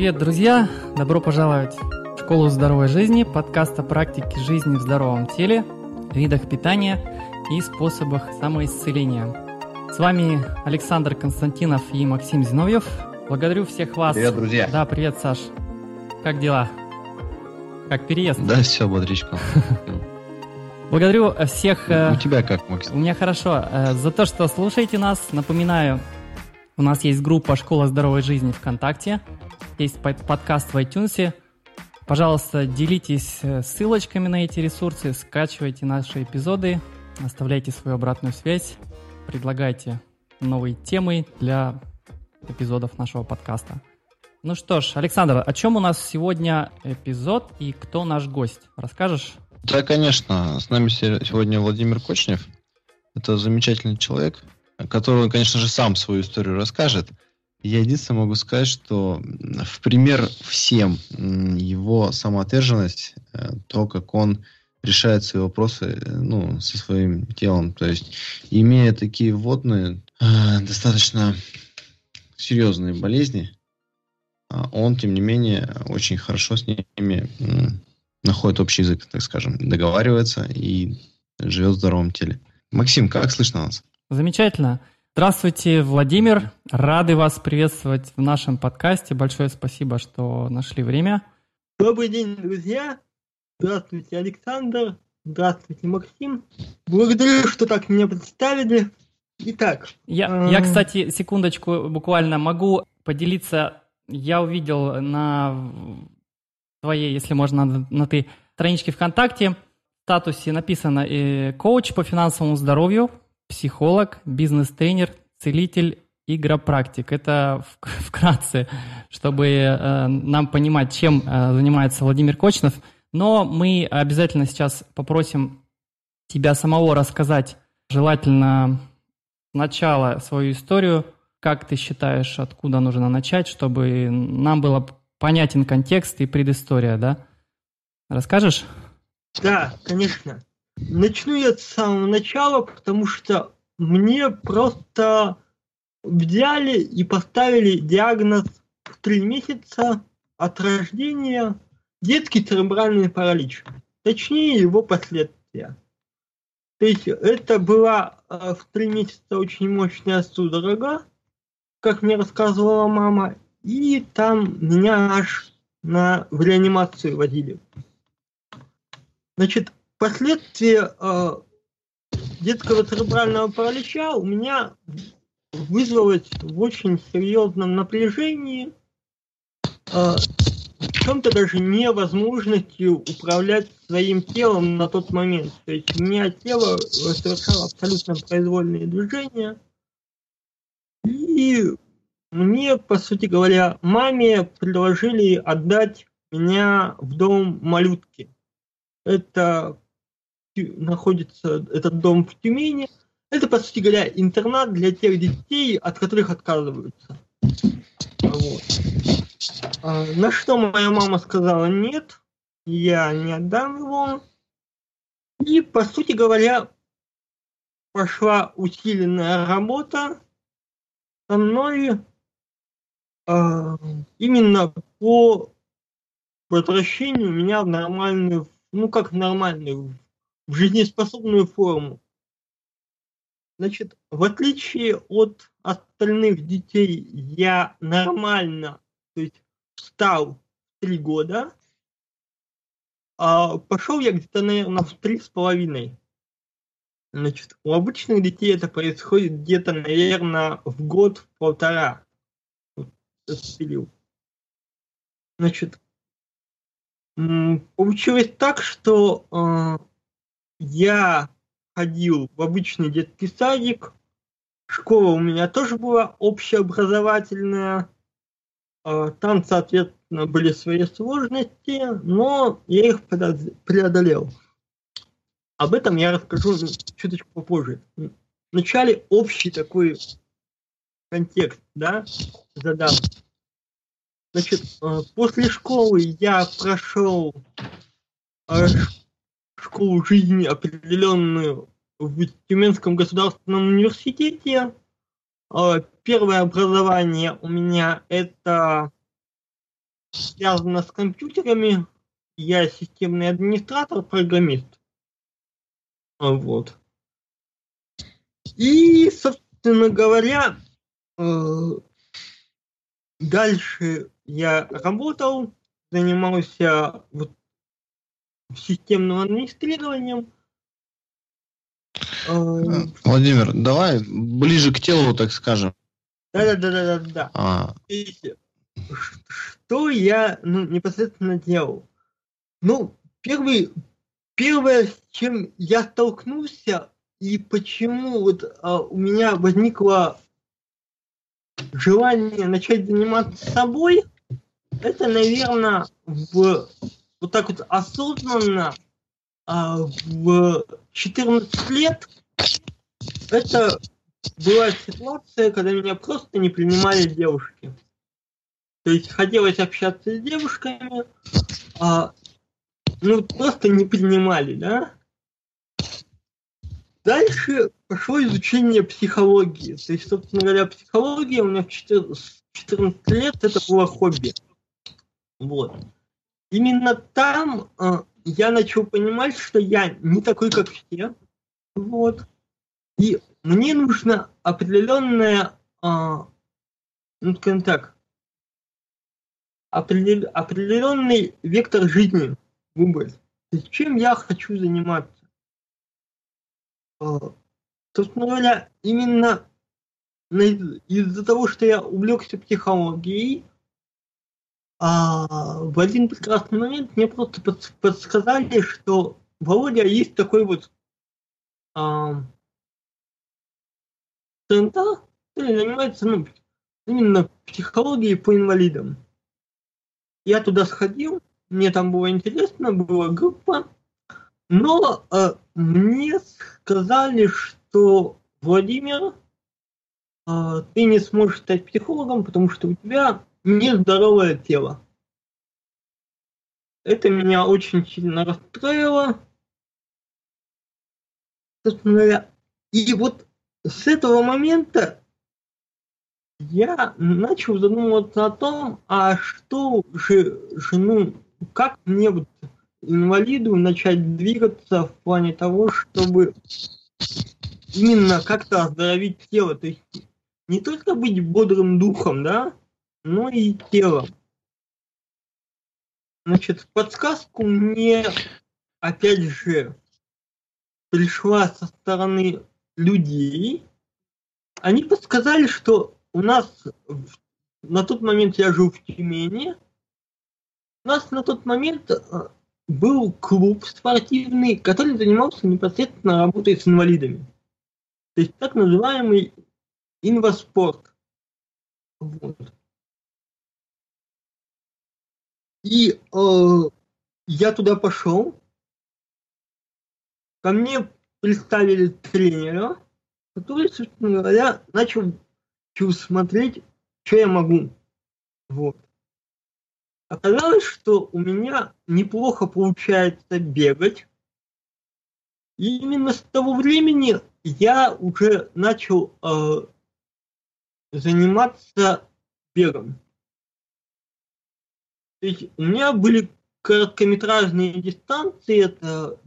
Привет, друзья! Добро пожаловать в Школу здоровой жизни, подкаст о практике жизни в здоровом теле, видах питания и способах самоисцеления. С вами Александр Константинов и Максим Зиновьев. Благодарю всех вас. Привет, друзья. Да, привет, Саш. Как дела? Как переезд? Да, все, бодричка. Благодарю всех... У э, тебя как, Максим? У меня хорошо. Э, За то, что слушаете нас, напоминаю, у нас есть группа «Школа здоровой жизни» ВКонтакте, есть под- подкаст в iTunes. Пожалуйста, делитесь э, ссылочками на эти ресурсы, скачивайте наши эпизоды, оставляйте свою обратную связь, предлагайте новые темы для эпизодов нашего подкаста. Ну что ж, Александр, о чем у нас сегодня эпизод и кто наш гость? Расскажешь? Да, конечно. С нами се- сегодня Владимир Кочнев. Это замечательный человек, который, конечно же, сам свою историю расскажет. Я единственное могу сказать, что в пример всем его самоотверженность, э, то, как он решает свои вопросы э, ну, со своим телом. То есть, имея такие вводные, э, достаточно серьезные болезни, а он, тем не менее, очень хорошо с ними находит общий язык, так скажем, договаривается и живет в здоровом теле. Максим, как слышно нас? Замечательно. Здравствуйте, Владимир. Рады вас приветствовать в нашем подкасте. Большое спасибо, что нашли время. Добрый день, друзья! Здравствуйте, Александр! Здравствуйте, Максим! Благодарю, что так меня представили. Итак, Я, я, М. кстати, секундочку буквально могу поделиться. Я увидел на твоей, если можно, на, на ты, страничке ВКонтакте, в статусе написано э, «Коуч по финансовому здоровью, психолог, бизнес-тренер, целитель, игропрактик». Это вкратце, чтобы э, нам понимать, чем э, занимается Владимир Кочнев. Но мы обязательно сейчас попросим тебя самого рассказать, желательно сначала свою историю, как ты считаешь, откуда нужно начать, чтобы нам было понятен контекст и предыстория, да? Расскажешь? да, конечно. Начну я с самого начала, потому что мне просто взяли и поставили диагноз в три месяца от рождения детский церебральный паралич. Точнее, его последствия. То есть это была э, в три месяца очень мощная судорога, как мне рассказывала мама, и там меня аж на, в реанимацию водили. Значит, последствия э, детского церебрального паралича у меня вызвалось в очень серьезном напряжении, э, в чем-то даже невозможностью управлять своим телом на тот момент. То есть у меня тело совершало абсолютно произвольные движения. И мне, по сути говоря, маме предложили отдать меня в дом малютки. Это находится этот дом в Тюмени. Это, по сути говоря, интернат для тех детей, от которых отказываются. Вот. А, На что моя мама сказала нет, я не отдам его. И, по сути говоря, пошла усиленная работа со мной а, именно по возвращению меня в нормальную, ну как в нормальную, в жизнеспособную форму. Значит, в отличие от остальных детей, я нормально, то есть встал в три года, а пошел я где-то, наверное, в три с половиной. Значит, у обычных детей это происходит где-то, наверное, в год, в полтора. Значит, получилось так, что э, я ходил в обычный детский садик, школа у меня тоже была общеобразовательная, э, там, соответственно, были свои сложности, но я их преод- преодолел. Об этом я расскажу чуточку попозже. Вначале общий такой контекст, да, задам. Значит, э, после школы я прошел ш- школу жизни определенную в Тюменском государственном университете. Э, Первое образование у меня это связано с компьютерами. Я системный администратор, программист. А, вот. И, собственно говоря, э, дальше я работал, занимался вот системным администрированием. Э, Владимир, давай ближе к телу, так скажем. Да-да-да-да-да. А. Что я ну, непосредственно делал? Ну, первый, первое, с чем я столкнулся, и почему вот а, у меня возникло желание начать заниматься собой, это, наверное, в, вот так вот осознанно а, в 14 лет это была ситуация, когда меня просто не принимали девушки. То есть хотелось общаться с девушками, а, ну просто не принимали, да? Дальше пошло изучение психологии. То есть, собственно говоря, психология у меня в 14 лет это было хобби. Вот. Именно там э, я начал понимать, что я не такой, как все. Вот. И мне нужно определенное, э, ну, скажем так, определ, определенный вектор жизни выбрать. То чем я хочу заниматься. А, собственно говоря, именно из-за того, что я увлекся психологией, а в один прекрасный момент мне просто подсказали, что Володя есть такой вот а, центр, который занимается ну, именно психологией по инвалидам. Я туда сходил, мне там было интересно, была группа, но э, мне сказали, что Владимир, э, ты не сможешь стать психологом, потому что у тебя нездоровое тело. Это меня очень сильно расстроило. И вот с этого момента я начал задумываться о том, а что же, жену, как мне вот инвалиду начать двигаться в плане того, чтобы именно как-то оздоровить тело. То есть не только быть бодрым духом, да, но и телом. Значит, подсказку мне, опять же, пришла со стороны людей. Они подсказали, что у нас на тот момент я жил в Тюмени. У нас на тот момент э, был клуб спортивный, который занимался непосредственно работой с инвалидами. То есть так называемый инваспорт. Вот. И э, я туда пошел. Ко мне представили тренера, который, собственно говоря, начал смотреть, что я могу. Вот. Оказалось, что у меня неплохо получается бегать. И именно с того времени я уже начал э, заниматься бегом. То есть у меня были короткометражные дистанции, это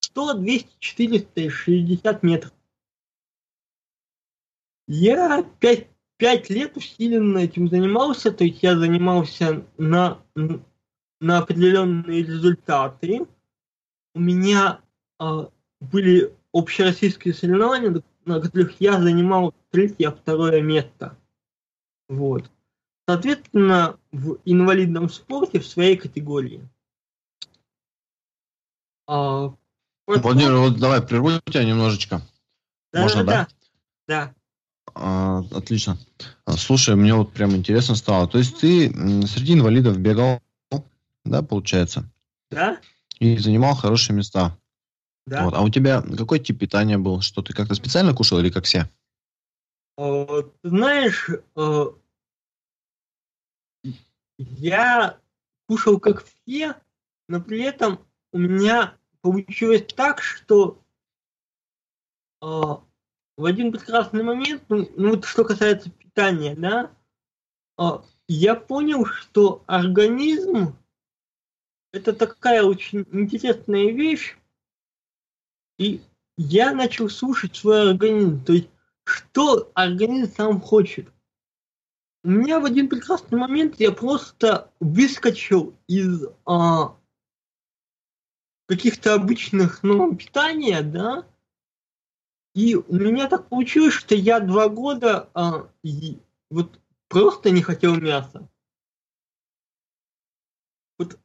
100, 200, 400 и 60 метров. Я 5 пять лет усиленно этим занимался, то есть я занимался на, на определенные результаты. У меня э, были общероссийские соревнования, на которых я занимал третье, второе место. Вот. Соответственно, в инвалидном спорте в своей категории. А, Владимир, вот давай прерву тебя немножечко. Да, Можно, да? Да. да. А, отлично. А, слушай, мне вот прям интересно стало. То есть ты среди инвалидов бегал, да, получается? Да. И занимал хорошие места. Да. Вот. А у тебя какой тип питания был? Что ты как-то специально кушал или как все? Э, знаешь, э, я кушал как все, но при этом у меня получилось так, что э, в один прекрасный момент, ну, ну вот что касается питания, да, а, я понял, что организм это такая очень интересная вещь, и я начал слушать свой организм, то есть что организм сам хочет. У меня в один прекрасный момент я просто выскочил из а, каких-то обычных норм питания, да, и у меня так получилось, что я два года а, и, вот просто не хотел мяса. Вот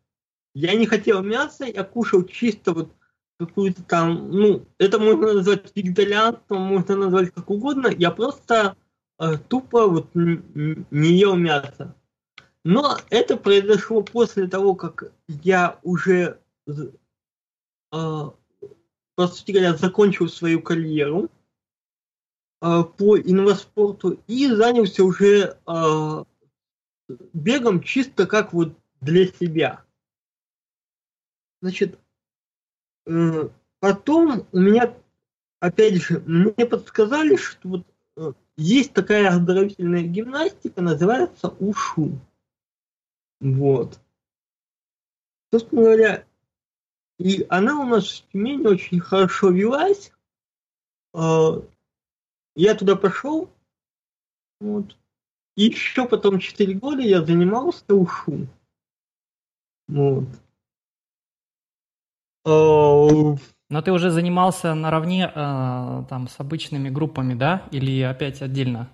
я не хотел мяса, я кушал чисто вот какую-то там, ну, это можно назвать вегетарианством, можно назвать как угодно. Я просто тупо вот не ел мясо. Но это произошло после того, как я уже, э, по сути говоря, закончил свою карьеру э, по инваспорту и занялся уже э, бегом чисто как вот для себя. Значит, э, потом у меня, опять же, мне подсказали, что вот э, есть такая оздоровительная гимнастика, называется ушу. Вот. Собственно говоря, и она у нас в Тюмени очень хорошо велась. Э, я туда пошел. Вот. И еще потом 4 года я занимался ушу. Вот. Но ты уже занимался наравне э, там с обычными группами, да? Или опять отдельно?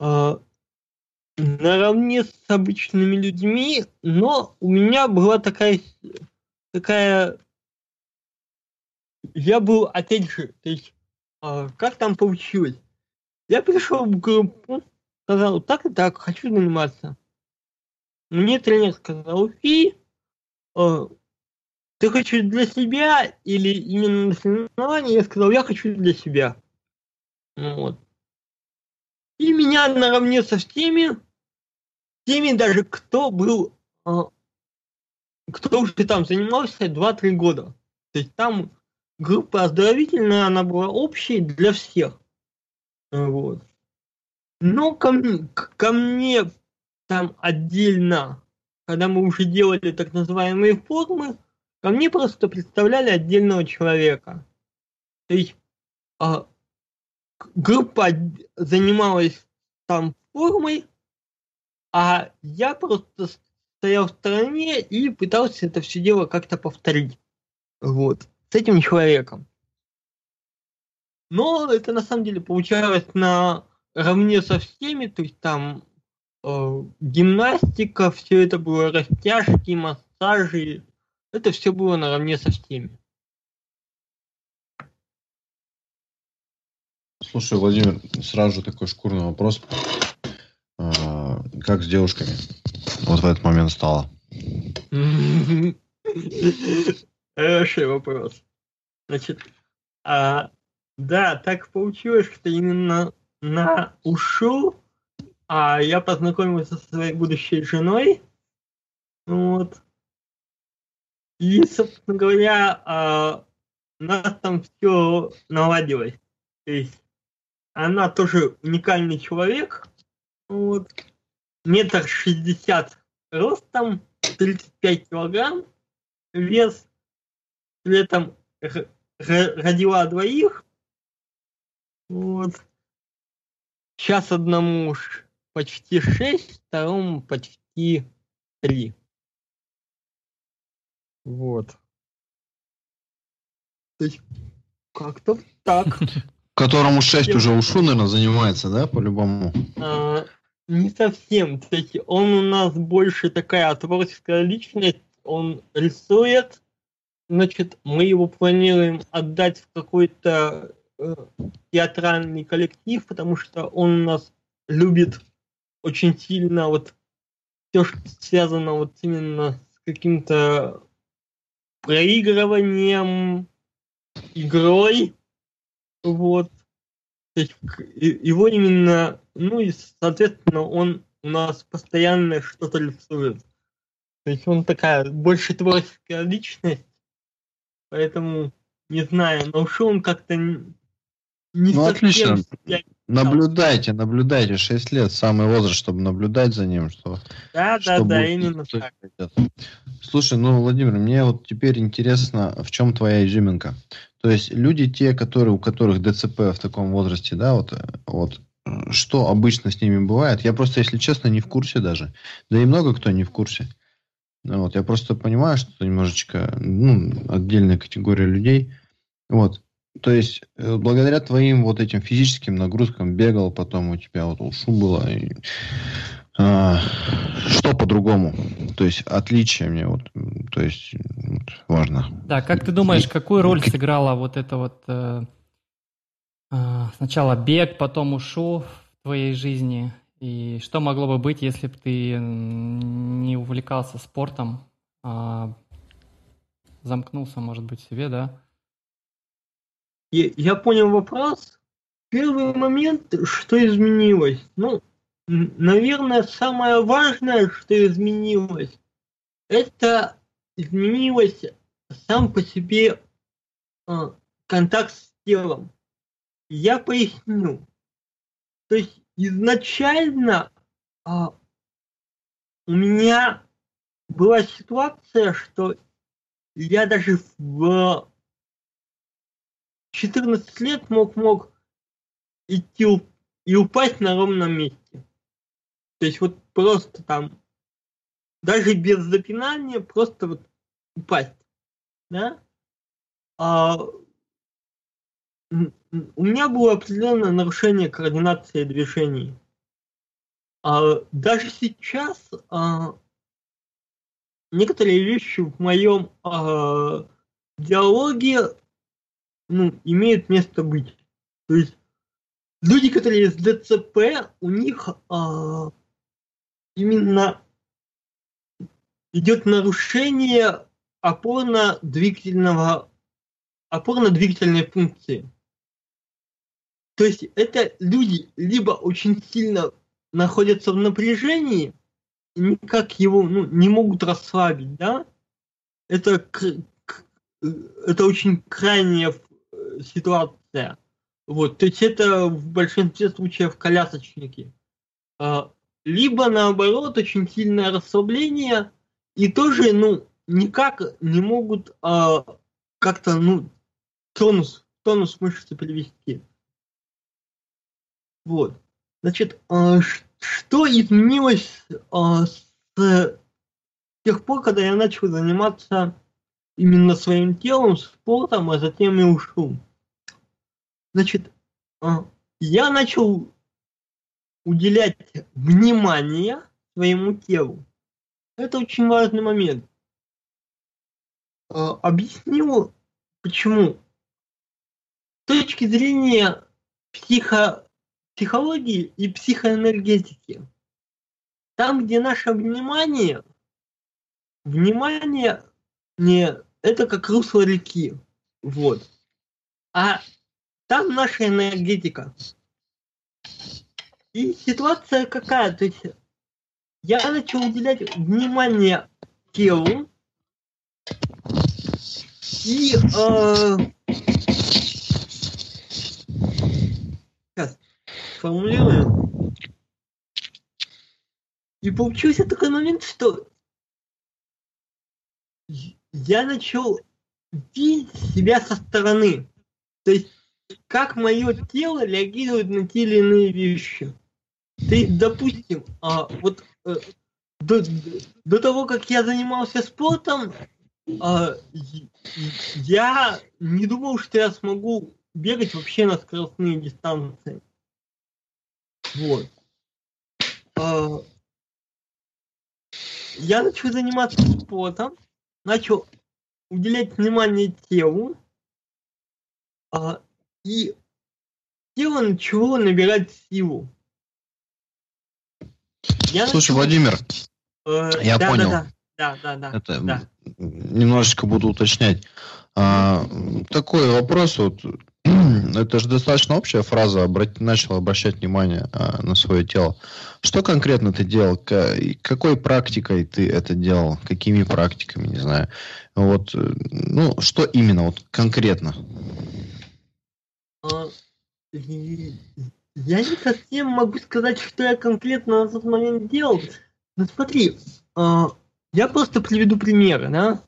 А, наравне с обычными людьми, но у меня была такая такая я был, опять же, то есть, а, как там получилось? Я пришел в группу, сказал, так и так, хочу заниматься. Мне тренер сказал, и ты хочешь для себя или именно на соревнования? Я сказал, я хочу для себя. Вот. И меня наравне со всеми, теми даже, кто был, а, кто уже там занимался 2-3 года. То есть там группа оздоровительная, она была общей для всех. Вот. Но ко, ко мне там отдельно, когда мы уже делали так называемые формы, Ко мне просто представляли отдельного человека. То есть а, группа занималась там формой, а я просто стоял в стороне и пытался это все дело как-то повторить. Вот. С этим человеком. Но это на самом деле получалось на равне со всеми, то есть там э, гимнастика, все это было растяжки, массажи, это все было наравне со всеми. Слушай, Владимир, сразу же такой шкурный вопрос. А, как с девушками вот в этот момент стало? Хороший вопрос. Значит, а, да, так получилось, что именно на ушел, а я познакомился со своей будущей женой. Вот. И, собственно говоря, а, у нас там все наладилось. То есть она тоже уникальный человек. Вот. Метр шестьдесят ростом, 35 килограмм, вес, этом родила двоих. Вот. Сейчас одному почти шесть, второму почти три. Вот. То есть, как-то так. Которому 6 уже ушу, наверное, занимается, да, по-любому? А, не совсем. То есть он у нас больше такая творческая личность, он рисует, значит, мы его планируем отдать в какой-то э, театральный коллектив, потому что он у нас любит очень сильно вот все, что связано вот именно с каким-то проигрыванием, игрой. Вот. То есть его именно, ну и, соответственно, он у нас постоянно что-то рисует. То есть он такая больше творческая личность, поэтому не знаю, но ушел он как-то не ну, совсем отлично. Наблюдайте, наблюдайте. 6 лет самый возраст, чтобы наблюдать за ним. Что, да, что да, да, будет, именно что так. идет. Слушай, ну, Владимир, мне вот теперь интересно, в чем твоя изюминка? То есть люди те, которые, у которых ДЦП в таком возрасте, да, вот, вот что обычно с ними бывает? Я просто, если честно, не в курсе даже. Да и много кто не в курсе. Вот, я просто понимаю, что это немножечко ну, отдельная категория людей. Вот. То есть, э, благодаря твоим вот этим физическим нагрузкам бегал, потом у тебя вот ушу было. И, а, что по-другому? То есть, отличие мне вот, то есть, вот, важно. Да, как ты думаешь, какую роль сыграла вот это вот э, э, сначала бег, потом ушу в твоей жизни? И что могло бы быть, если бы ты не увлекался спортом, а замкнулся, может быть, в себе, да? Я, понял вопрос. Первый момент, что изменилось? Ну, наверное, самое важное, что изменилось, это изменилось сам по себе э, контакт с телом. Я поясню. То есть изначально э, у меня была ситуация, что я даже в 14 лет мог, мог идти и упасть на ровном месте. То есть вот просто там, даже без запинания, просто вот упасть. Да? А, у меня было определенное нарушение координации движений. А, даже сейчас а, некоторые вещи в моем а, диалоге ну, имеют место быть. То есть люди, которые с ДЦП, у них а, именно идет нарушение опорно-двигательного опорно-двигательной функции. То есть это люди либо очень сильно находятся в напряжении никак его ну, не могут расслабить, да? Это, это очень крайняя ситуация. Вот, то есть это в большинстве случаев колясочники. А, либо наоборот очень сильное расслабление и тоже, ну, никак не могут а, как-то, ну, тонус, тонус мышцы привести. Вот. Значит, а, что изменилось а, с тех пор, когда я начал заниматься именно своим телом, спортом, а затем и ушел. Значит, а, я начал уделять внимание своему телу. Это очень важный момент. А, объясню, почему. С точки зрения психо, психологии и психоэнергетики, там, где наше внимание, внимание не это как русло реки. Вот. А там наша энергетика. И ситуация какая? То есть я начал уделять внимание телу и э, сейчас формулирую. И получился такой момент, что я начал видеть себя со стороны. То есть, как мое тело реагирует на те или иные вещи. То есть, допустим, а, вот э, до, до того, как я занимался спортом, а, я не думал, что я смогу бегать вообще на скоростные дистанции. Вот. А, я начал заниматься спортом, начал уделять внимание телу, а, и тело начало набирать силу. Я Слушай, начал... Владимир, э, я да, понял. Да, да, да, да, Это да. немножечко буду уточнять. А, такой вопрос вот это же достаточно общая фраза, обрати, начал обращать внимание а, на свое тело. Что конкретно ты делал? К, какой практикой ты это делал? Какими практиками, не знаю. Вот, э, ну, что именно, вот конкретно? А, я не совсем могу сказать, что я конкретно на тот момент делал. Ну смотри, а, я просто приведу примеры, да?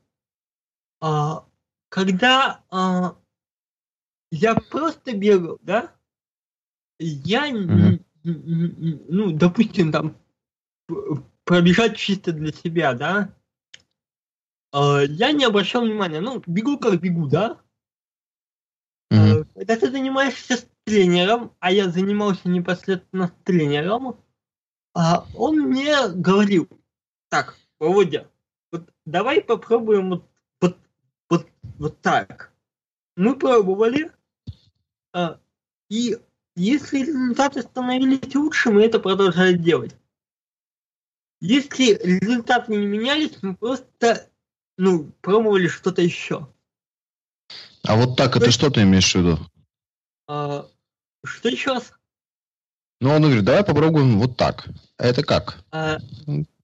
А, когда я просто бегал, да? Я, mm-hmm. ну, допустим, там пробежать чисто для себя, да? Я не обращал внимания, ну, бегу как бегу, да? Mm-hmm. Когда ты занимаешься с тренером, а я занимался непосредственно с тренером, он мне говорил, так, Володя, вот давай попробуем вот, вот, вот, вот так. Мы пробовали, а, и если результаты становились лучше, мы это продолжали делать. Если результаты не менялись, мы просто ну, пробовали что-то еще. А вот так То это есть, что ты имеешь в виду? А, что еще раз? Ну, он говорит, давай попробуем вот так. А это как? А,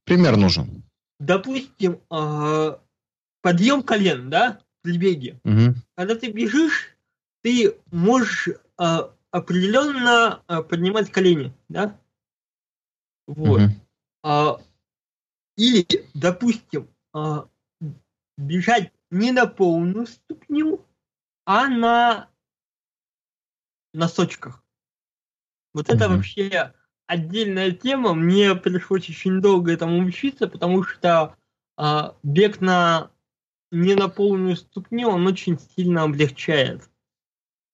Пример нужен. Допустим, а, подъем колен, да, при беге. Угу. Когда ты бежишь, ты можешь а, определенно а, поднимать колени, да? Вот. Угу. А, или, допустим, а, бежать не на полную ступню, а на носочках. Вот mm-hmm. это вообще отдельная тема. Мне пришлось очень долго этому учиться, потому что а, бег на не на полную ступню, он очень сильно облегчает.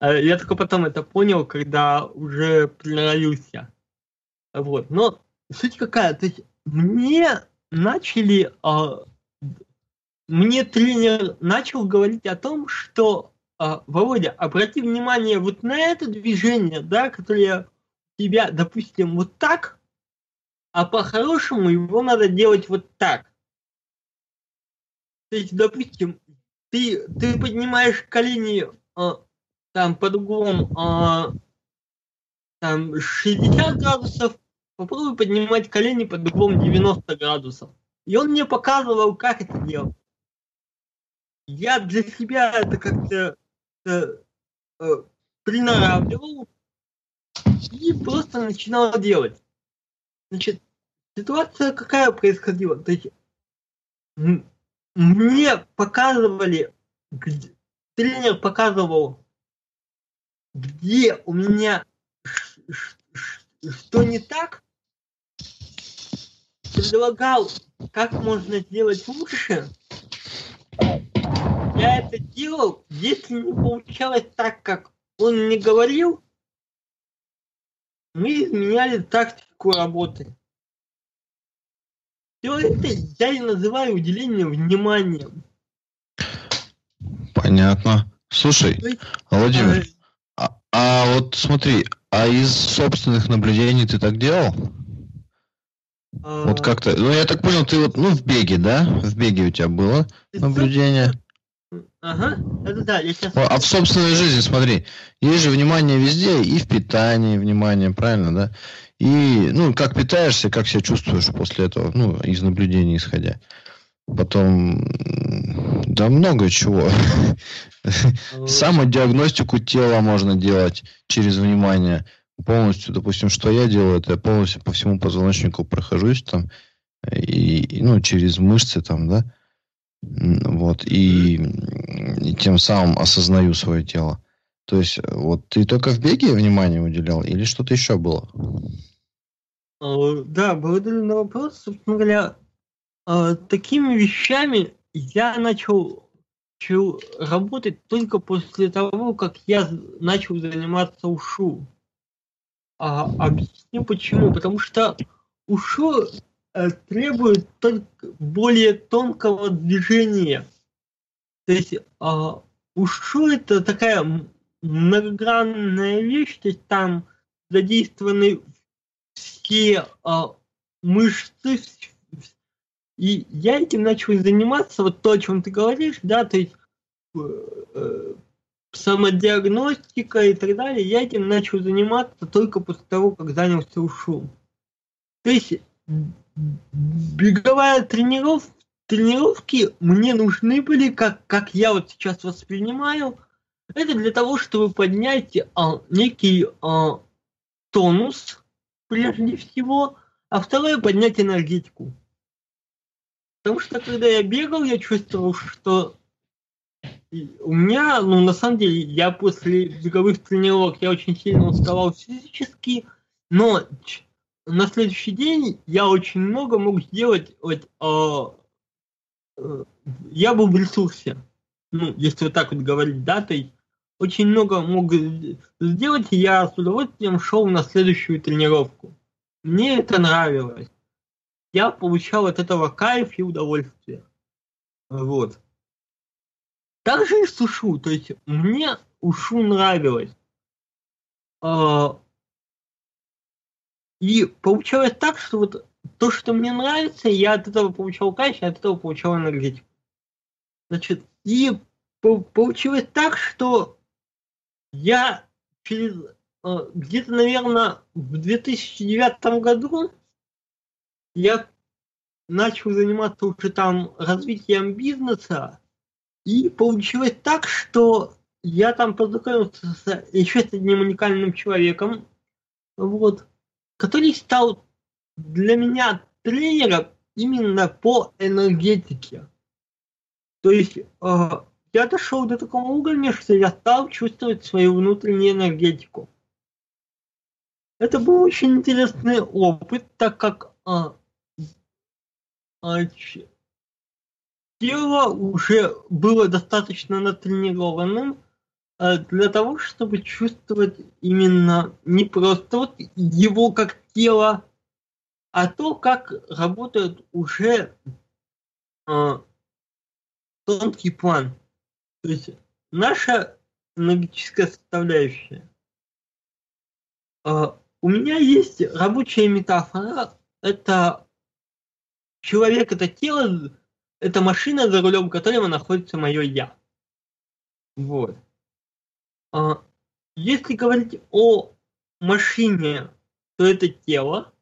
А, я только потом это понял, когда уже приноровился. Вот. Но суть какая, то есть мне начали, а, мне тренер начал говорить о том, что а, Володя, обрати внимание вот на это движение, да, которое у тебя, допустим, вот так, а по-хорошему его надо делать вот так. То есть, допустим, ты, ты поднимаешь колени а, там под углом а, там 60 градусов, попробуй поднимать колени под углом 90 градусов. И он мне показывал, как это делать. Я для себя это как-то э, э, приноравливал и просто начинал делать. Значит, ситуация какая происходила? То есть, мне показывали, тренер показывал, где у меня что не так, предлагал, как можно сделать лучше, я это делал, если не получалось так, как он мне говорил, мы изменяли тактику работы. Все это я и называю уделением внимания. Понятно. Слушай, Владимир, а, вот смотри, а из собственных наблюдений ты так делал? А... Вот как-то, ну я так понял, ты вот, ну в беге, да? В беге у тебя было наблюдение? Ага, это да, я сейчас... А в собственной жизни, смотри, есть же внимание везде, и в питании внимание, правильно, да? И, ну, как питаешься, как себя чувствуешь после этого, ну, из наблюдений исходя. Потом, да много чего. Самодиагностику тела можно делать через внимание. Полностью, допустим, что я делаю, это я полностью по всему позвоночнику прохожусь там, и, ну, через мышцы там, да, вот, и, и тем самым осознаю свое тело. То есть, вот ты только в беге внимание уделял или что-то еще было? А, да, благодарю на вопрос. Собственно говоря, а, такими вещами я начал, работать только после того, как я начал заниматься ушу. А, объясню почему. Потому что ушу Э, требует только более тонкого движения. То есть а, ушу это такая многогранная вещь, то есть там задействованы все а, мышцы, и я этим начал заниматься, вот то, о чем ты говоришь, да, то есть э, э, самодиагностика и так далее, я этим начал заниматься только после того, как занялся ушу. То есть беговая тренировка, тренировки мне нужны были, как, как я вот сейчас воспринимаю, это для того, чтобы поднять а, некий а, тонус, прежде всего, а второе поднять энергетику. Потому что когда я бегал, я чувствовал, что у меня, ну, на самом деле, я после беговых тренировок, я очень сильно уставал физически, но на следующий день я очень много мог сделать, вот, э, э, я был в ресурсе, ну, если вот так вот говорить, да, то есть очень много мог сделать, и я с удовольствием шел на следующую тренировку. Мне это нравилось. Я получал от этого кайф и удовольствие. Вот. Также и сушу. То есть мне ушу нравилось. А, и получалось так, что вот то, что мне нравится, я от этого получал кайф, я от этого получал энергетику. Значит, и получилось так, что я через э, где-то, наверное, в 2009 году я начал заниматься уже там развитием бизнеса, и получилось так, что я там познакомился с, еще с одним уникальным человеком, вот, который стал для меня тренером именно по энергетике. То есть э, я дошел до такого уровня, что я стал чувствовать свою внутреннюю энергетику. Это был очень интересный опыт, так как а, тело уже было достаточно натренированным а, для того, чтобы чувствовать именно не просто вот его как тело, а то, как работает уже а, тонкий план. То есть наша энергетическая составляющая. А, у меня есть рабочая метафора. Это человек, это тело, это машина, за рулем которого находится мое я. Вот. А, если говорить о машине, то это тело.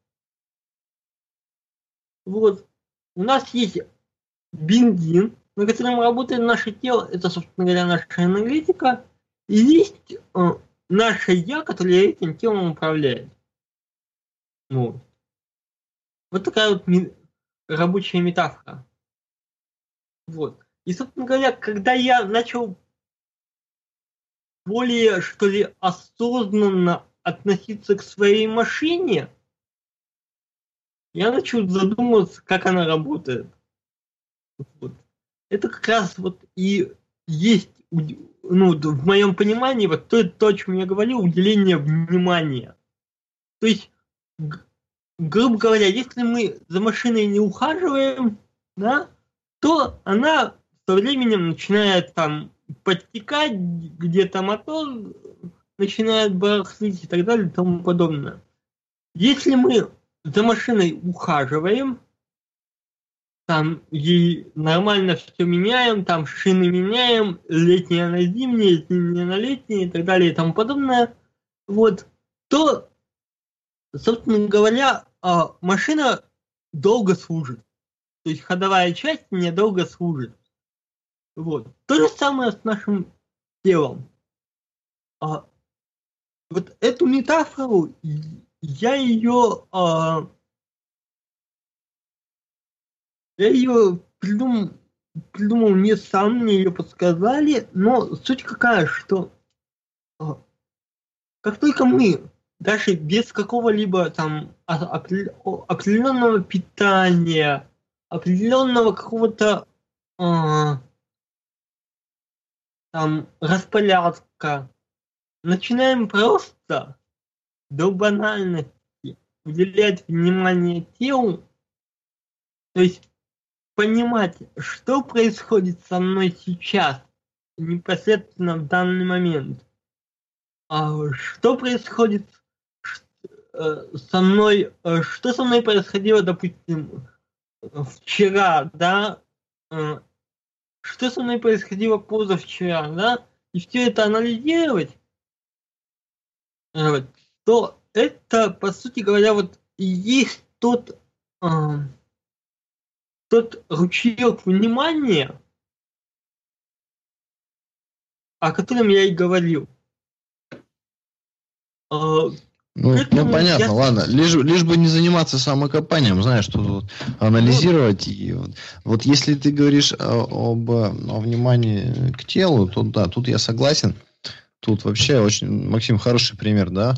Вот. У нас есть бензин, на котором работает наше тело, это, собственно говоря, наша энергетика, и есть э, наше я, которое этим телом управляет. Вот. Вот такая вот рабочая метафора. Вот. И, собственно говоря, когда я начал более, что ли, осознанно относиться к своей машине, я начал задумываться, как она работает. Вот это как раз вот и есть, ну, в моем понимании, вот то, то, о чем я говорил, уделение внимания. То есть, грубо говоря, если мы за машиной не ухаживаем, да, то она со временем начинает там подтекать, где-то мотор начинает барахлить и так далее и тому подобное. Если мы за машиной ухаживаем, там ей нормально все меняем, там шины меняем, летние на зимние, зимние на летние и так далее и тому подобное, вот, то, собственно говоря, а, машина долго служит. То есть ходовая часть мне долго служит. Вот. То же самое с нашим телом. А, вот эту метафору я ее а, я ее придумал, придумал не сам, мне ее подсказали, но суть какая, что а, как только мы даже без какого-либо там определенного питания, определенного какого-то а, там распорядка, начинаем просто до банальности уделять внимание телу, то есть понимать, что происходит со мной сейчас, непосредственно в данный момент. А что происходит э, со мной, э, что со мной происходило, допустим, вчера, да, э, что со мной происходило позавчера, да, и все это анализировать, то это, по сути говоря, вот есть тот тот ручеек внимания, о котором я и говорил. Ну, ну понятно, я... ладно. Лишь, лишь бы не заниматься самокопанием, знаешь, тут вот анализировать. И вот, вот если ты говоришь о, об о внимании к телу, то да, тут я согласен. Тут вообще очень, Максим, хороший пример, да,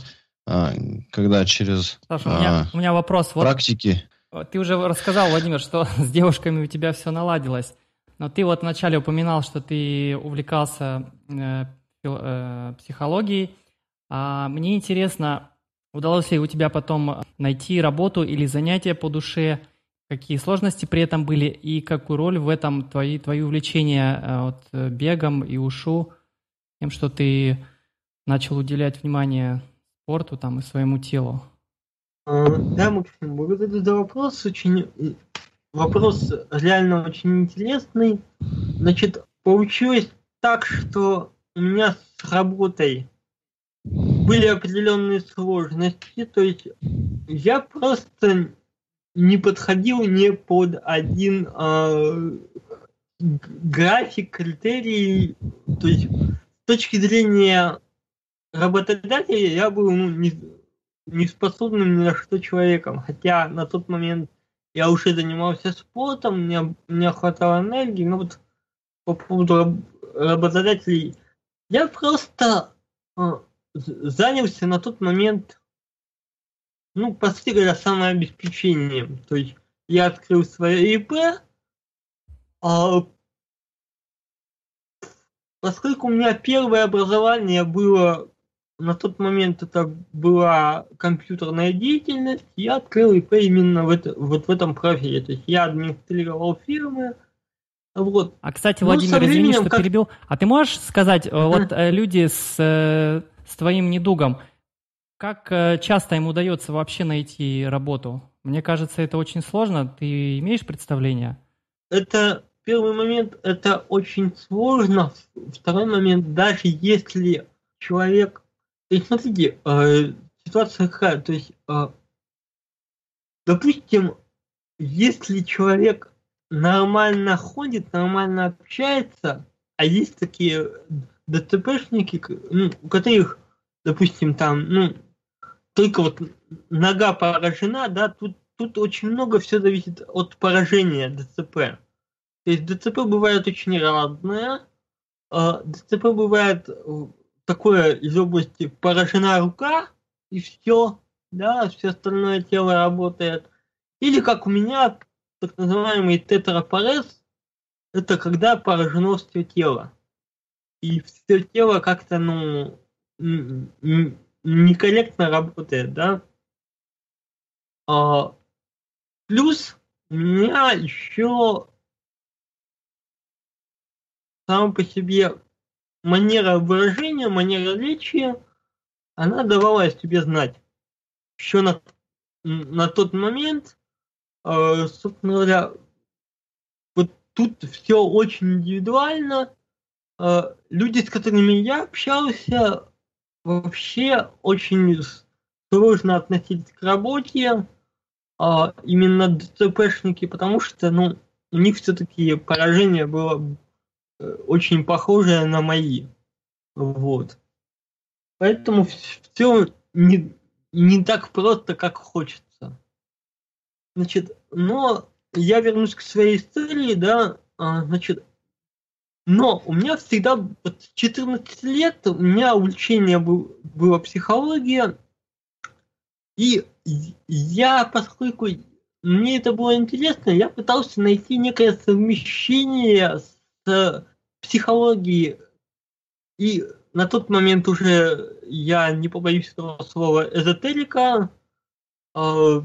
а, когда через Саша, у, меня, а, у меня вопрос. Практики. Вот, ты уже рассказал, Владимир, что с девушками у тебя все наладилось. Но ты вот вначале упоминал, что ты увлекался э, э, психологией. А мне интересно, Удалось ли у тебя потом найти работу или занятия по душе? Какие сложности при этом были и какую роль в этом твои, твои увлечения э, вот, э, бегом и ушу, тем, что ты начал уделять внимание спорту там, и своему телу? А, да, Максим, благодарю за вопрос. Очень вопрос реально очень интересный. Значит, получилось так, что у меня с работой были определенные сложности, то есть я просто не подходил не под один э, график, критерий, то есть с точки зрения работодателя я был ну, не, не способным ни на что человеком, хотя на тот момент я уже занимался спортом, мне, мне хватало энергии, но вот по поводу работодателей я просто а, занялся на тот момент, ну, по сути говоря, самообеспечением. То есть я открыл свое ИП, а поскольку у меня первое образование было на тот момент это была компьютерная деятельность, я открыл ИП именно в это, вот в этом профиле. То есть я администрировал фирмы, вот. А, кстати, ну, Владимир, временем, извини, что как... перебил. А ты можешь сказать, uh-huh. вот э, люди с э, с твоим недугом, как э, часто им удается вообще найти работу? Мне кажется, это очень сложно. Ты имеешь представление? Это первый момент, это очень сложно. Второй момент, даже если человек... То смотрите, э, ситуация какая. То есть, э, допустим, если человек нормально ходит, нормально общается, а есть такие ДТПшники, ну, у которых, допустим, там, ну, только вот нога поражена, да, тут, тут очень много все зависит от поражения ДЦП. То есть ДЦП бывает очень разное. А, ДЦП бывает э, такое из области поражена рука, и все, да, все остальное тело работает. Или как у меня, так называемый тетрапорез, это когда поражено все тело и все тело как-то, ну, некорректно работает, да. А, плюс у меня еще сам по себе манера выражения, манера речи, она давала о себе знать. Еще на, на тот момент, э, собственно говоря, вот тут все очень индивидуально, люди, с которыми я общался, вообще очень сложно относились к работе, а именно ДЦПшники, потому что, ну, у них все-таки поражение было э, очень похожее на мои. Вот. Поэтому все не, не так просто, как хочется. Значит, но я вернусь к своей истории, да, а, значит, но у меня всегда, вот 14 лет, у меня увлечение был, было психология, и я, поскольку мне это было интересно, я пытался найти некое совмещение с психологией. И на тот момент уже я не побоюсь этого слова эзотерика, а,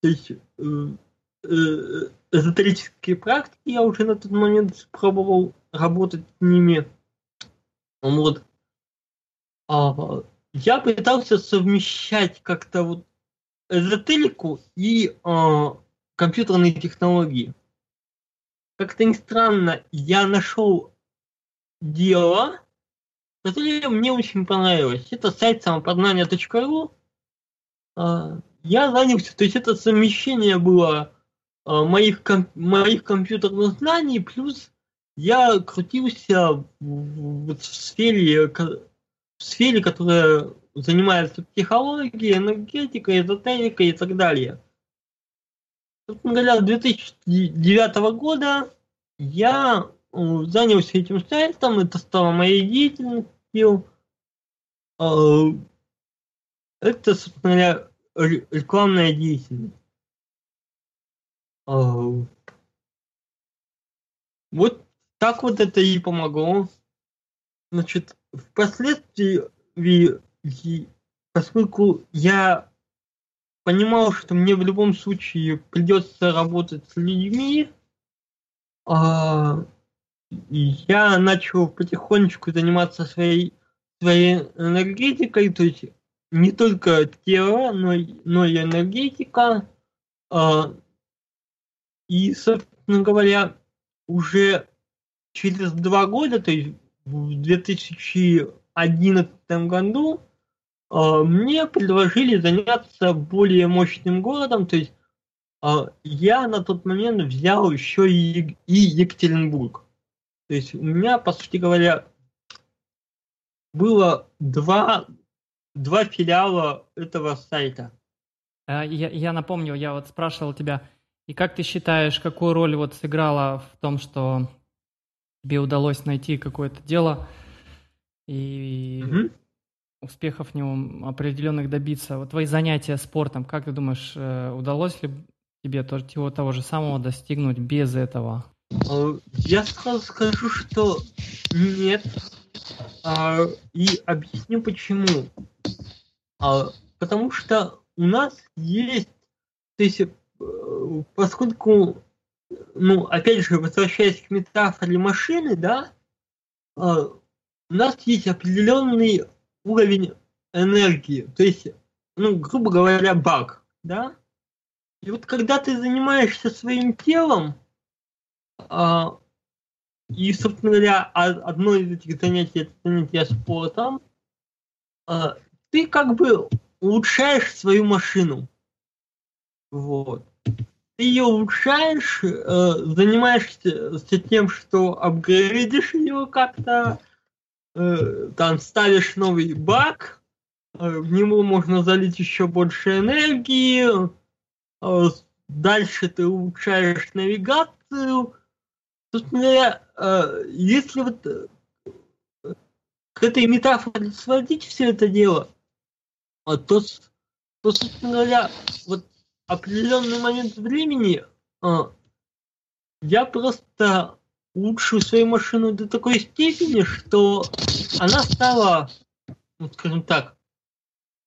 то есть э, э, эзотерические практики я уже на тот момент пробовал работать с ними. Вот. А, я пытался совмещать как-то вот эзотерику и а, компьютерные технологии. Как-то не странно, я нашел дело, которое мне очень понравилось. Это сайт самопознания.ру. А, я занялся, то есть это совмещение было а, моих, моих компьютерных знаний плюс я крутился в, в, сфере в сфере, которая занимается психологией, энергетикой, эзотерикой и так далее. Собственно говоря, с 2009 года я э, занялся этим сайтом, это стало моей деятельностью. Э, это, собственно говоря, рекламная деятельность. Э, вот так вот это и помогло. Значит, впоследствии, поскольку я понимал, что мне в любом случае придется работать с людьми, а, я начал потихонечку заниматься своей, своей энергетикой, то есть не только тело, но, но и энергетика. А, и, собственно говоря, уже через два года, то есть в 2011 году, а, мне предложили заняться более мощным городом, то есть а, я на тот момент взял еще и, и Екатеринбург. То есть у меня, по сути говоря, было два, два филиала этого сайта. А, я, я напомню, я вот спрашивал тебя, и как ты считаешь, какую роль вот сыграла в том, что тебе удалось найти какое-то дело и угу. успехов в нем определенных добиться? Вот твои занятия спортом, как ты думаешь, э, удалось ли тебе того, того же самого достигнуть без этого? А, я сразу скажу, что нет. А, и объясню почему. Потому что у нас есть, то есть Э, поскольку, ну, опять же, возвращаясь к метафоре машины, да, э, у нас есть определенный уровень энергии, то есть, ну, грубо говоря, баг, да, и вот когда ты занимаешься своим телом, а, и, собственно говоря, одно из этих занятий это занятие спортом, а, ты как бы улучшаешь свою машину. Вот. Ты ее улучшаешь, э, занимаешься тем, что апгрейдишь ее как-то, э, там ставишь новый баг, э, в него можно залить еще больше энергии, дальше ты улучшаешь навигацию. Собственно э, если вот к этой метафоре сводить все это дело, то, то собственно говоря, вот определенный момент времени а, я просто улучшил свою машину до такой степени, что она стала, ну, скажем так,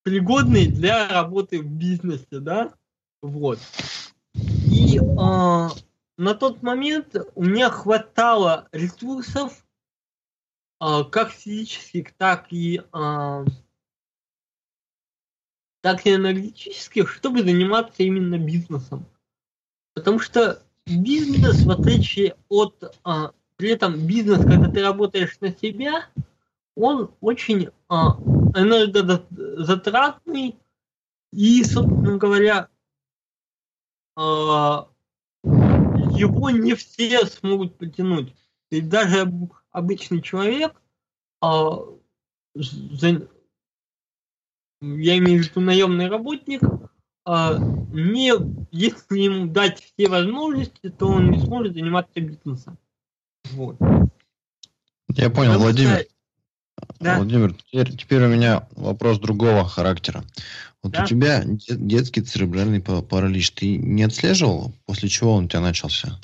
пригодной для работы в бизнесе, да, вот. И а, на тот момент у меня хватало ресурсов, а, как физических, так и а, так и энергетических, чтобы заниматься именно бизнесом. Потому что бизнес, в отличие от... А, при этом бизнес, когда ты работаешь на себя, он очень а, энергозатратный и, собственно говоря, а, его не все смогут потянуть. И даже обычный человек а, я имею в виду наемный работник, а, не, если ему дать все возможности, то он не сможет заниматься бизнесом. Вот. Я понял, Потому Владимир. Что... Да. Владимир, теперь, теперь у меня вопрос другого характера. Вот да? у тебя детский церебральный паралич, ты не отслеживал, после чего он у тебя начался?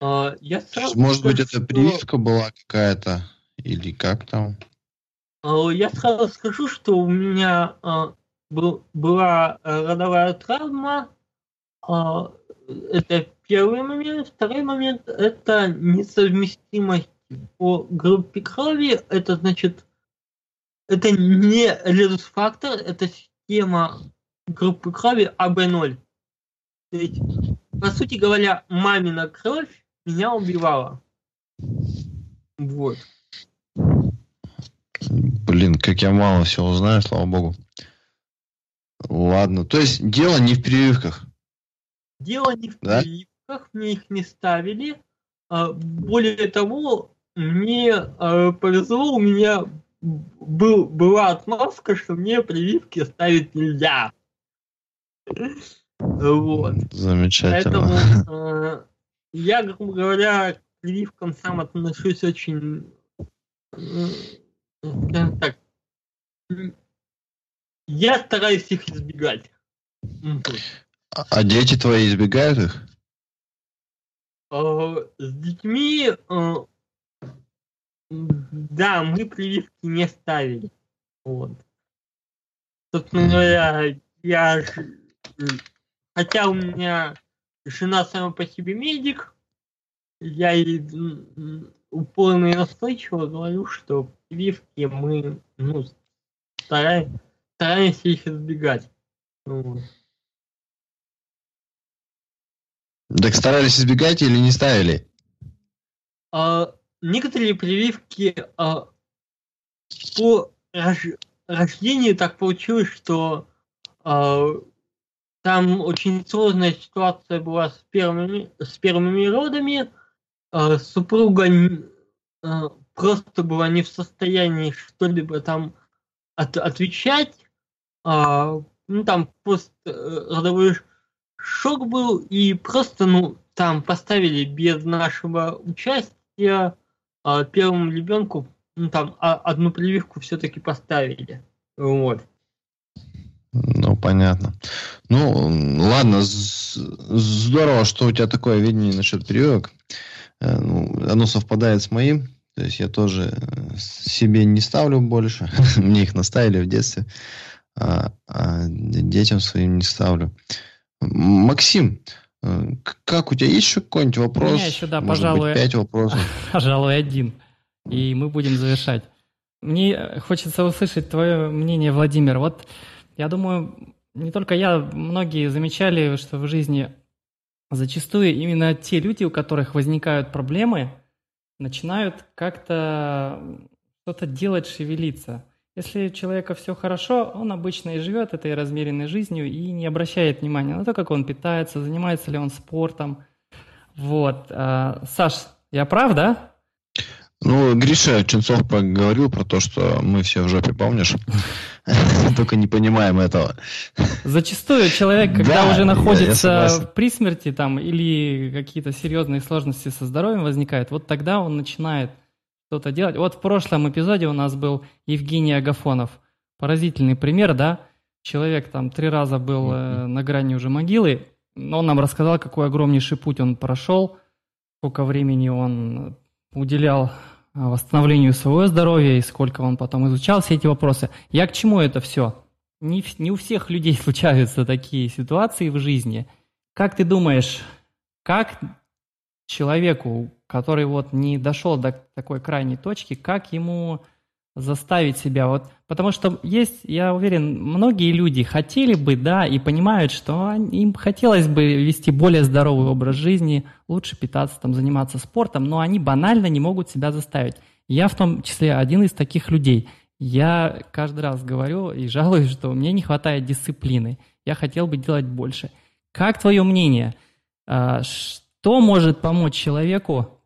А, я сразу Может быть, это прививка была какая-то, или как там? Э, я сразу скажу, что у меня э, была родовая травма. Э, это первый момент. Второй момент – это несовместимость по группе крови. Это значит, это не резус-фактор, это система группы крови АБ0. То есть, по сути говоря, мамина кровь меня убивала. Вот. Блин, как я мало всего знаю, слава богу. Ладно, то есть дело не в прививках. Дело не в да? прививках, мне их не ставили. А, более того, мне а, повезло, у меня был, была отмазка, что мне прививки ставить нельзя. Вот. Замечательно. Поэтому э, я, грубо говоря, к прививкам сам отношусь очень, скажем так, я стараюсь их избегать. А, а дети твои избегают их? Э, с детьми, э, да, мы прививки не ставили. Вот. Собственно говоря, я хотя у меня жена сама по себе медик, я ей упорно и настойчиво говорю, что прививки мы ну, стараемся, стараемся их избегать. Вот. Так старались избегать или не ставили? А, некоторые прививки а, по рож... рождению так получилось, что а, там очень сложная ситуация была с первыми, с первыми родами. А, супруга а, просто была не в состоянии что-либо там от, отвечать. А, ну, там пост-родовой э, шок был, и просто, ну, там поставили без нашего участия а, первому ребенку, ну, там, а, одну прививку все-таки поставили. Вот. Ну, понятно. Ну, ладно, здорово, что у тебя такое видение насчет прививок. Э, ну, оно совпадает с моим. То есть я тоже себе не ставлю больше. Мне их наставили в детстве, а, а детям своим не ставлю. Максим, э, как у тебя есть еще какой-нибудь вопрос? У меня еще, да, Может пожалуй, быть, пять вопросов. Пожалуй, один. И мы будем завершать. Мне хочется услышать твое мнение, Владимир. Вот я думаю, не только я, многие замечали, что в жизни зачастую именно те люди, у которых возникают проблемы, начинают как-то что-то делать, шевелиться – если у человека все хорошо, он обычно и живет этой размеренной жизнью и не обращает внимания на то, как он питается, занимается ли он спортом. Вот. А, Саш, я прав, да? Ну, Гриша Ченцов говорил про то, что мы все в жопе, помнишь? Только не понимаем этого. Зачастую человек, когда уже находится при смерти там или какие-то серьезные сложности со здоровьем возникают, вот тогда он начинает что-то делать. Вот в прошлом эпизоде у нас был Евгений Агафонов. Поразительный пример, да? Человек там три раза был э, на грани уже могилы, но он нам рассказал, какой огромнейший путь он прошел, сколько времени он уделял восстановлению своего здоровья и сколько он потом изучал все эти вопросы. Я к чему это все? Не, не у всех людей случаются такие ситуации в жизни. Как ты думаешь, как человеку, который вот не дошел до такой крайней точки, как ему заставить себя вот, потому что есть, я уверен, многие люди хотели бы, да, и понимают, что им хотелось бы вести более здоровый образ жизни, лучше питаться, там, заниматься спортом, но они банально не могут себя заставить. Я в том числе один из таких людей. Я каждый раз говорю и жалуюсь, что мне не хватает дисциплины. Я хотел бы делать больше. Как твое мнение? А, что может помочь человеку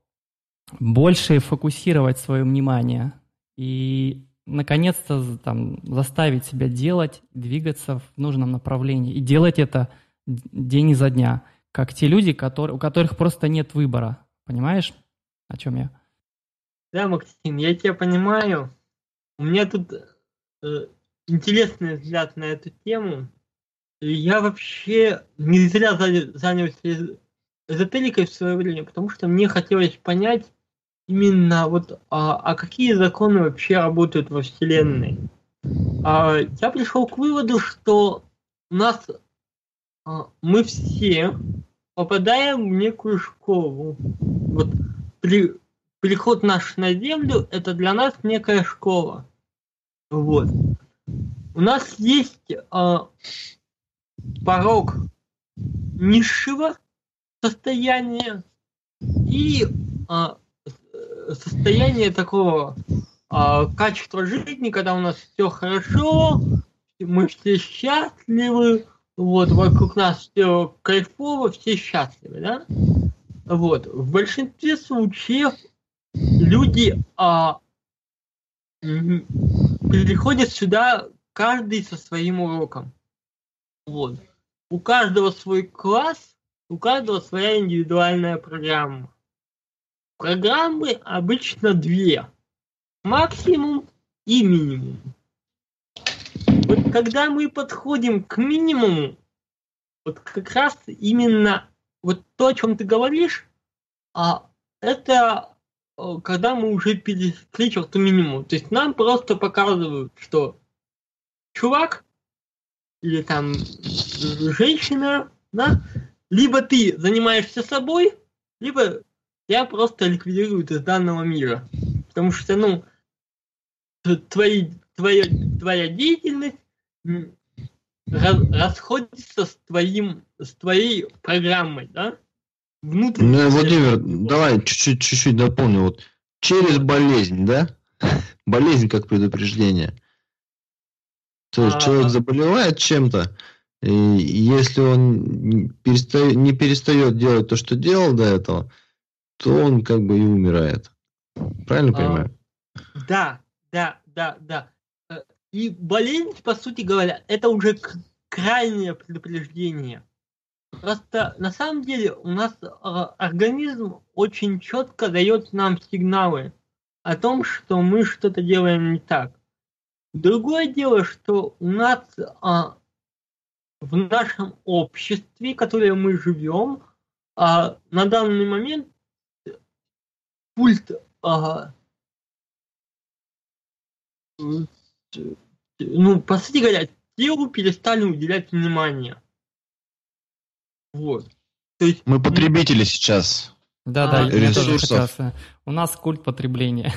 больше фокусировать свое внимание и наконец-то там, заставить себя делать, двигаться в нужном направлении и делать это день изо дня, как те люди, которые, у которых просто нет выбора. Понимаешь, о чем я? Да, Максим, я тебя понимаю. У меня тут э, интересный взгляд на эту тему. Я вообще не зря занялся эзотерикой в свое время, потому что мне хотелось понять, именно вот, а, а какие законы вообще работают во Вселенной. А, я пришел к выводу, что у нас а, мы все попадаем в некую школу. Вот при, приход наш на Землю это для нас некая школа. Вот. У нас есть а, порог низшего состояния и а, состояние такого а, качества жизни, когда у нас все хорошо, мы все счастливы, вот, вокруг нас все кайфово, все счастливы, да? Вот, в большинстве случаев люди а, приходит сюда каждый со своим уроком. Вот. У каждого свой класс, у каждого своя индивидуальная программа. Программы обычно две. Максимум и минимум. Вот когда мы подходим к минимуму, вот как раз именно вот то, о чем ты говоришь, а это э, когда мы уже перешли черту минимум. То есть нам просто показывают, что чувак или там женщина, да, либо ты занимаешься собой, либо я просто ликвидирую из данного мира. Потому что, ну, твои, твоя, твоя деятельность расходится с твоим, с твоей программой, да? Внутренне. Ну, Владимир, давай чуть-чуть, чуть-чуть дополню. Вот через болезнь, да? Болезнь как предупреждение. То есть а, человек заболевает чем-то, и если он перестает, не перестает делать то, что делал до этого, то он как бы и умирает. Правильно а, понимаю? Да, да, да, да. Э, и болезнь, по сути говоря, это уже крайнее предупреждение. Просто на самом деле у нас э, организм очень четко дает нам сигналы о том, что мы что-то делаем не так. Другое дело, что у нас а, в нашем обществе, в котором мы живем, а, на данный момент пульт а, ну, по сути говоря, телу перестали уделять внимание. Вот. То есть, мы потребители сейчас. Да, а, да, ресурсов. У нас культ потребления.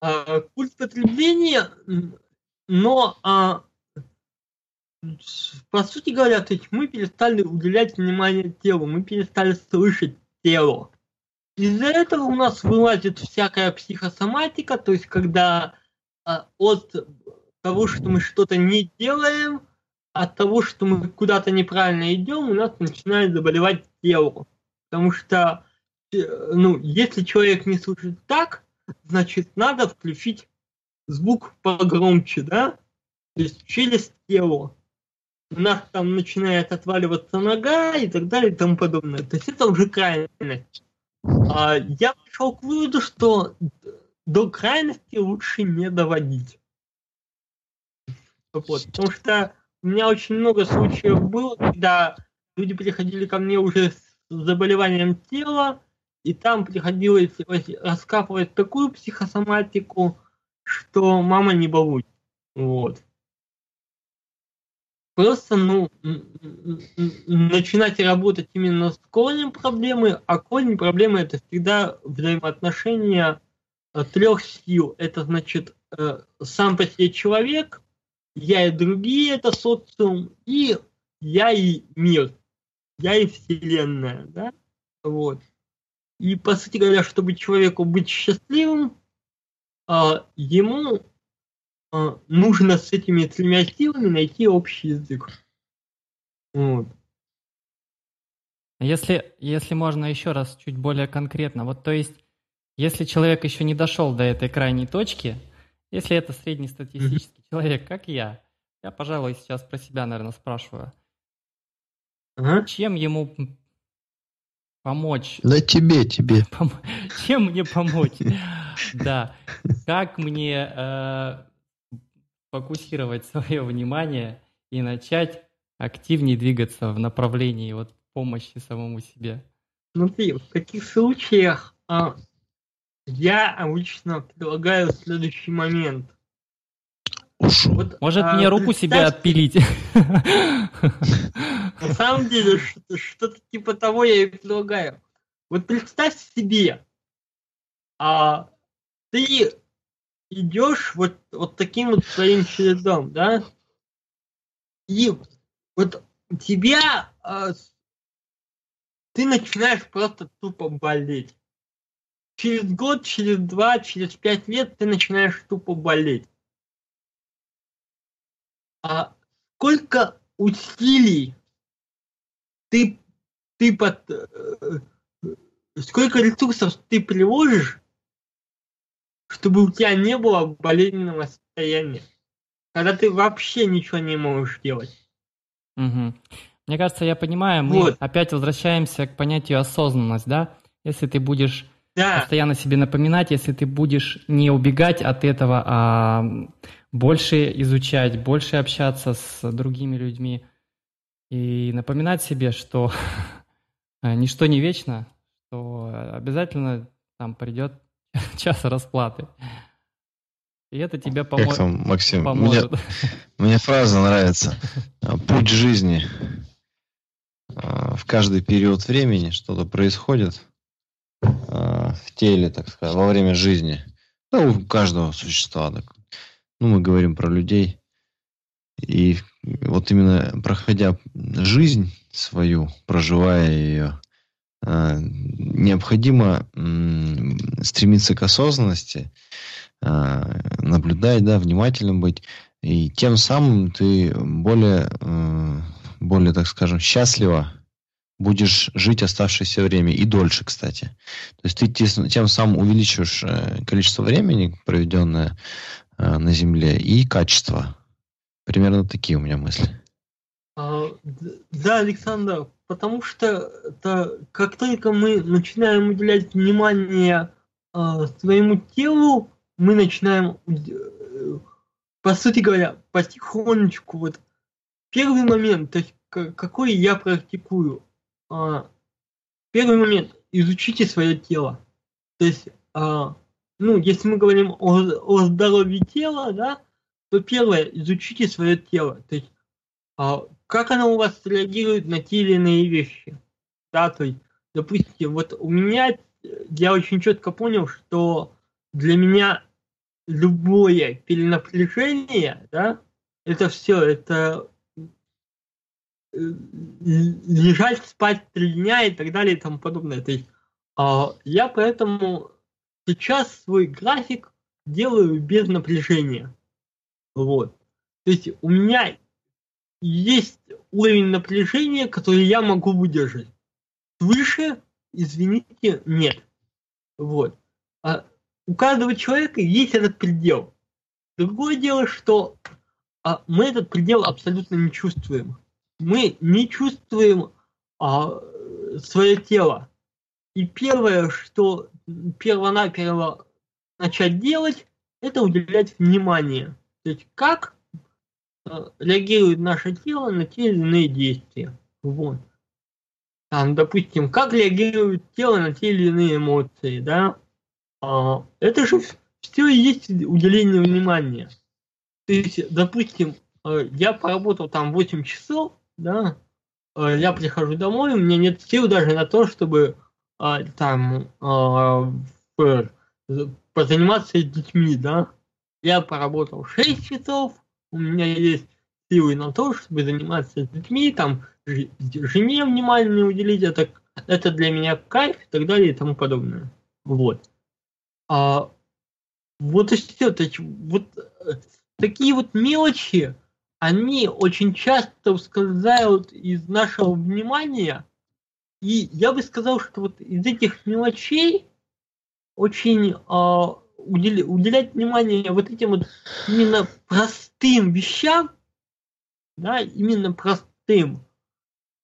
А, культ потребления, но а, по сути говоря, то есть мы перестали уделять внимание телу, мы перестали слышать тело. Из-за этого у нас вылазит всякая психосоматика, то есть когда а, от того, что мы что-то не делаем, от того, что мы куда-то неправильно идем, у нас начинает заболевать тело. Потому что, э, ну, если человек не слушает так, значит, надо включить звук погромче, да? То есть через тело. У нас там начинает отваливаться нога и так далее и тому подобное. То есть это уже крайность. А я пришел к выводу, что до крайности лучше не доводить. Вот, потому что у меня очень много случаев было, когда люди приходили ко мне уже с заболеванием тела, и там приходилось раскапывать такую психосоматику, что мама не балуй. Вот. Просто, ну, начинать работать именно с корнем проблемы, а корень проблемы это всегда взаимоотношения э, трех сил. Это значит э, сам по себе человек, я и другие, это социум, и я и мир, я и вселенная, да, вот. И, по сути говоря, чтобы человеку быть счастливым, а, ему нужно с этими тремя силами найти общий язык. Вот. Если, если можно еще раз чуть более конкретно, вот то есть, если человек еще не дошел до этой крайней точки, если это среднестатистический mm-hmm. человек, как я, я, пожалуй, сейчас про себя, наверное, спрашиваю. Ага. Чем ему помочь? Да тебе, тебе. Пом... Чем мне помочь? Да. Как мне э, фокусировать свое внимание и начать активнее двигаться в направлении вот помощи самому себе? Смотри, в таких случаях а, я обычно предлагаю следующий момент. Вот, Может а, мне руку себе отпилить? На самом деле, что-то типа того я и предлагаю. Вот представь себе, а ты идешь вот, вот таким вот своим чередом, да? И вот тебя а, ты начинаешь просто тупо болеть через год, через два, через пять лет ты начинаешь тупо болеть. А сколько усилий ты, ты под... Э, сколько ресурсов ты приложишь, чтобы у тебя не было болезненного состояния, когда ты вообще ничего не можешь делать. Угу. Мне кажется, я понимаю, мы вот. опять возвращаемся к понятию осознанность, да? Если ты будешь да. постоянно себе напоминать, если ты будешь не убегать от этого, а больше изучать, больше общаться с другими людьми и напоминать себе, что ничто не вечно, то обязательно там придет час расплаты. И это тебе помо... как там, Максим, поможет. Мне, мне фраза нравится. Путь жизни. А, в каждый период времени что-то происходит а, в теле, так сказать, во время жизни. Да, у каждого существа. Так. Ну, мы говорим про людей. И вот именно проходя жизнь свою, проживая ее, необходимо стремиться к осознанности, наблюдать, да, внимательным быть, и тем самым ты более более, так скажем, счастливо будешь жить оставшееся время и дольше, кстати. То есть ты тем самым увеличиваешь э, количество времени, проведенное э, на Земле, и качество. Примерно такие у меня мысли. А, да, Александр, потому что это, как только мы начинаем уделять внимание а, своему телу, мы начинаем, э, по сути говоря, потихонечку вот Первый момент, то есть какой я практикую. А, первый момент, изучите свое тело. То есть, а, ну, если мы говорим о, о здоровье тела, да, то первое, изучите свое тело. То есть, а, как оно у вас реагирует на те или иные вещи. Да, то есть, допустим, вот у меня, я очень четко понял, что для меня любое перенапряжение, да, это все, это лежать, спать три дня и так далее и тому подобное. То есть а, я поэтому сейчас свой график делаю без напряжения. Вот. То есть у меня есть уровень напряжения, который я могу выдержать. Свыше, извините, нет. Вот. А у каждого человека есть этот предел. Другое дело, что а, мы этот предел абсолютно не чувствуем мы не чувствуем а, свое тело. И первое, что первонаперво начать делать, это уделять внимание. То есть как реагирует наше тело на те или иные действия. Вот. Там, допустим, как реагирует тело на те или иные эмоции, да? А, это же все и есть уделение внимания. То есть, допустим, э, я поработал там 8 часов, да, э, я прихожу домой, у меня нет сил даже на то, чтобы а, там а, позаниматься с детьми, да. Я поработал 6 часов, у меня есть силы на то, чтобы заниматься с детьми, там, жене внимание уделить, это, это для меня кайф и так далее и тому подобное. Вот. А, вот и все. То есть, вот э, такие вот мелочи, они очень часто ускользают из нашего внимания. И я бы сказал, что вот из этих мелочей очень э, удел, уделять внимание вот этим вот именно простым вещам, да, именно простым.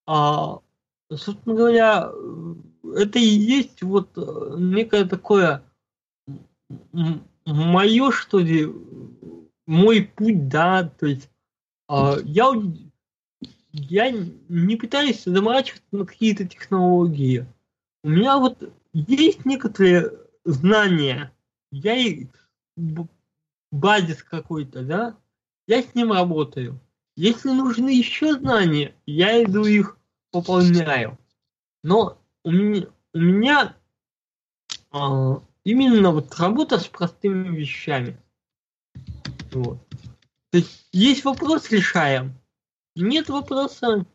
А, собственно говоря, это и есть вот некое такое мое, что ли, мой путь, да, то есть а, я, я не пытаюсь заморачиваться на какие-то технологии. У меня вот есть некоторые знания, я и базис какой-то, да, я с ним работаю. Если нужны еще знания, я иду их пополняю. Но у меня, у меня а, именно вот работа с простыми вещами. Вот. То есть есть вопрос, решаем. Нет вопроса,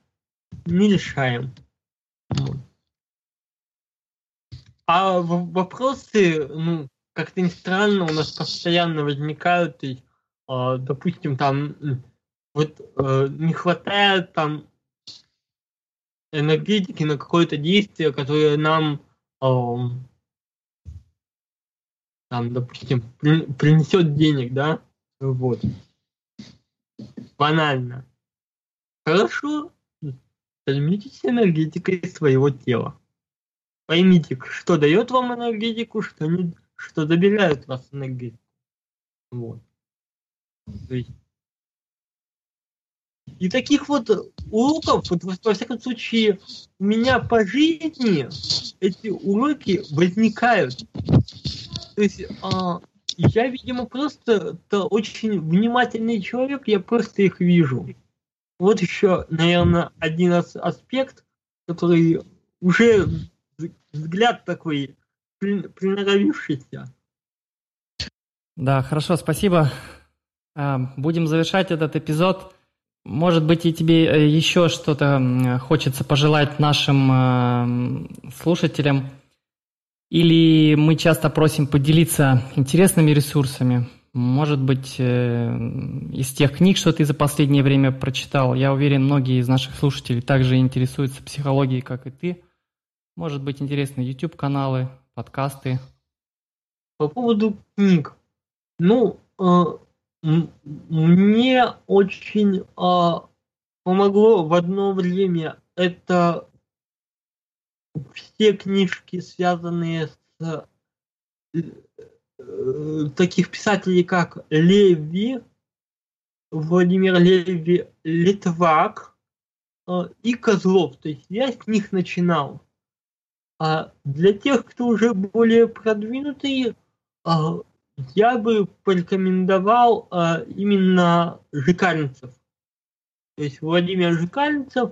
не решаем. Вот. А вопросы, ну, как-то ни странно, у нас постоянно возникают, и, э, допустим, там вот э, не хватает там энергетики на какое-то действие, которое нам э, там, допустим, при, принесет денег, да, вот. Банально. Хорошо, займитесь энергетикой своего тела. Поймите, что дает вам энергетику, что не, что забирает вас энергетику. Вот. То есть и таких вот уроков, вот, во всяком случае, у меня по жизни эти уроки возникают. То есть а, я, видимо, просто очень внимательный человек, я просто их вижу. Вот еще, наверное, один аспект, который уже взгляд такой приноровившийся. Да, хорошо, спасибо. А, будем завершать этот эпизод. Может быть, и тебе э, еще что-то хочется пожелать нашим э, слушателям. Или мы часто просим поделиться интересными ресурсами. Может быть, э, из тех книг, что ты за последнее время прочитал. Я уверен, многие из наших слушателей также интересуются психологией, как и ты. Может быть, интересны YouTube-каналы, подкасты. По поводу книг. Ну, мне очень а, помогло в одно время это все книжки, связанные с э, таких писателей, как Леви, Владимир Леви, Литвак э, и Козлов. То есть я с них начинал. А для тех, кто уже более продвинутый, а, я бы порекомендовал э, именно Жикальцев. То есть Владимир Жикальцев,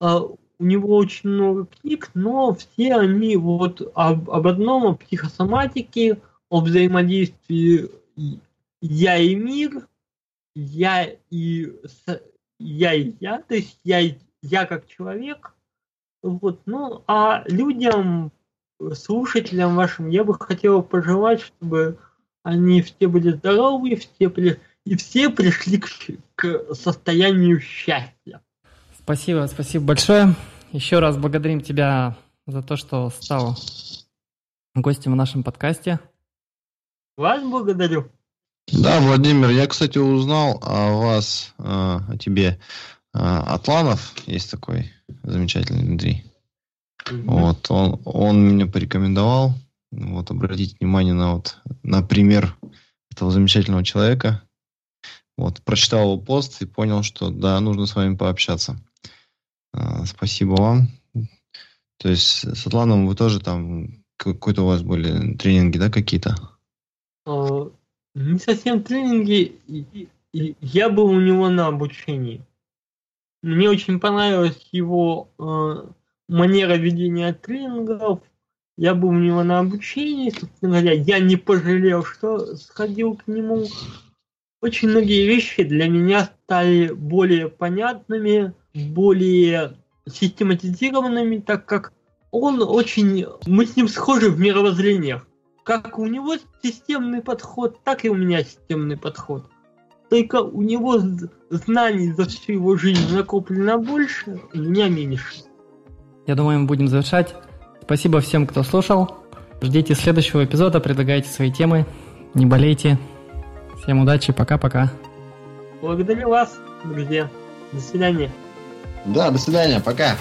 э, у него очень много книг, но все они вот об, об одном, о психосоматике, о взаимодействии я и мир, я и я и я, то есть я, я как человек. Вот, ну, а людям слушателям вашим я бы хотел пожелать, чтобы они все были здоровы, все при... и все пришли к, к состоянию счастья. Спасибо, спасибо большое. Еще раз благодарим тебя за то, что стал гостем в нашем подкасте. Вас благодарю. Да, Владимир, я, кстати, узнал о вас, о тебе. Атланов есть такой замечательный Дмитрий. Вот, он, он меня порекомендовал. Вот, обратить внимание на вот, на пример этого замечательного человека. Вот, прочитал его пост и понял, что да, нужно с вами пообщаться. А, спасибо вам. То есть с Атланом вы тоже там какой-то у вас были тренинги, да, какие-то? А, не совсем тренинги. Я был у него на обучении. Мне очень понравилась его э, манера ведения тренингов. Я был у него на обучении, собственно говоря, я не пожалел, что сходил к нему. Очень многие вещи для меня стали более понятными, более систематизированными, так как он очень... Мы с ним схожи в мировоззрениях. Как у него системный подход, так и у меня системный подход. Только у него знаний за всю его жизнь накоплено больше, у меня меньше. Я думаю, мы будем завершать. Спасибо всем, кто слушал. Ждите следующего эпизода, предлагайте свои темы. Не болейте. Всем удачи, пока-пока. Благодарю вас, друзья. До свидания. Да, до свидания, пока.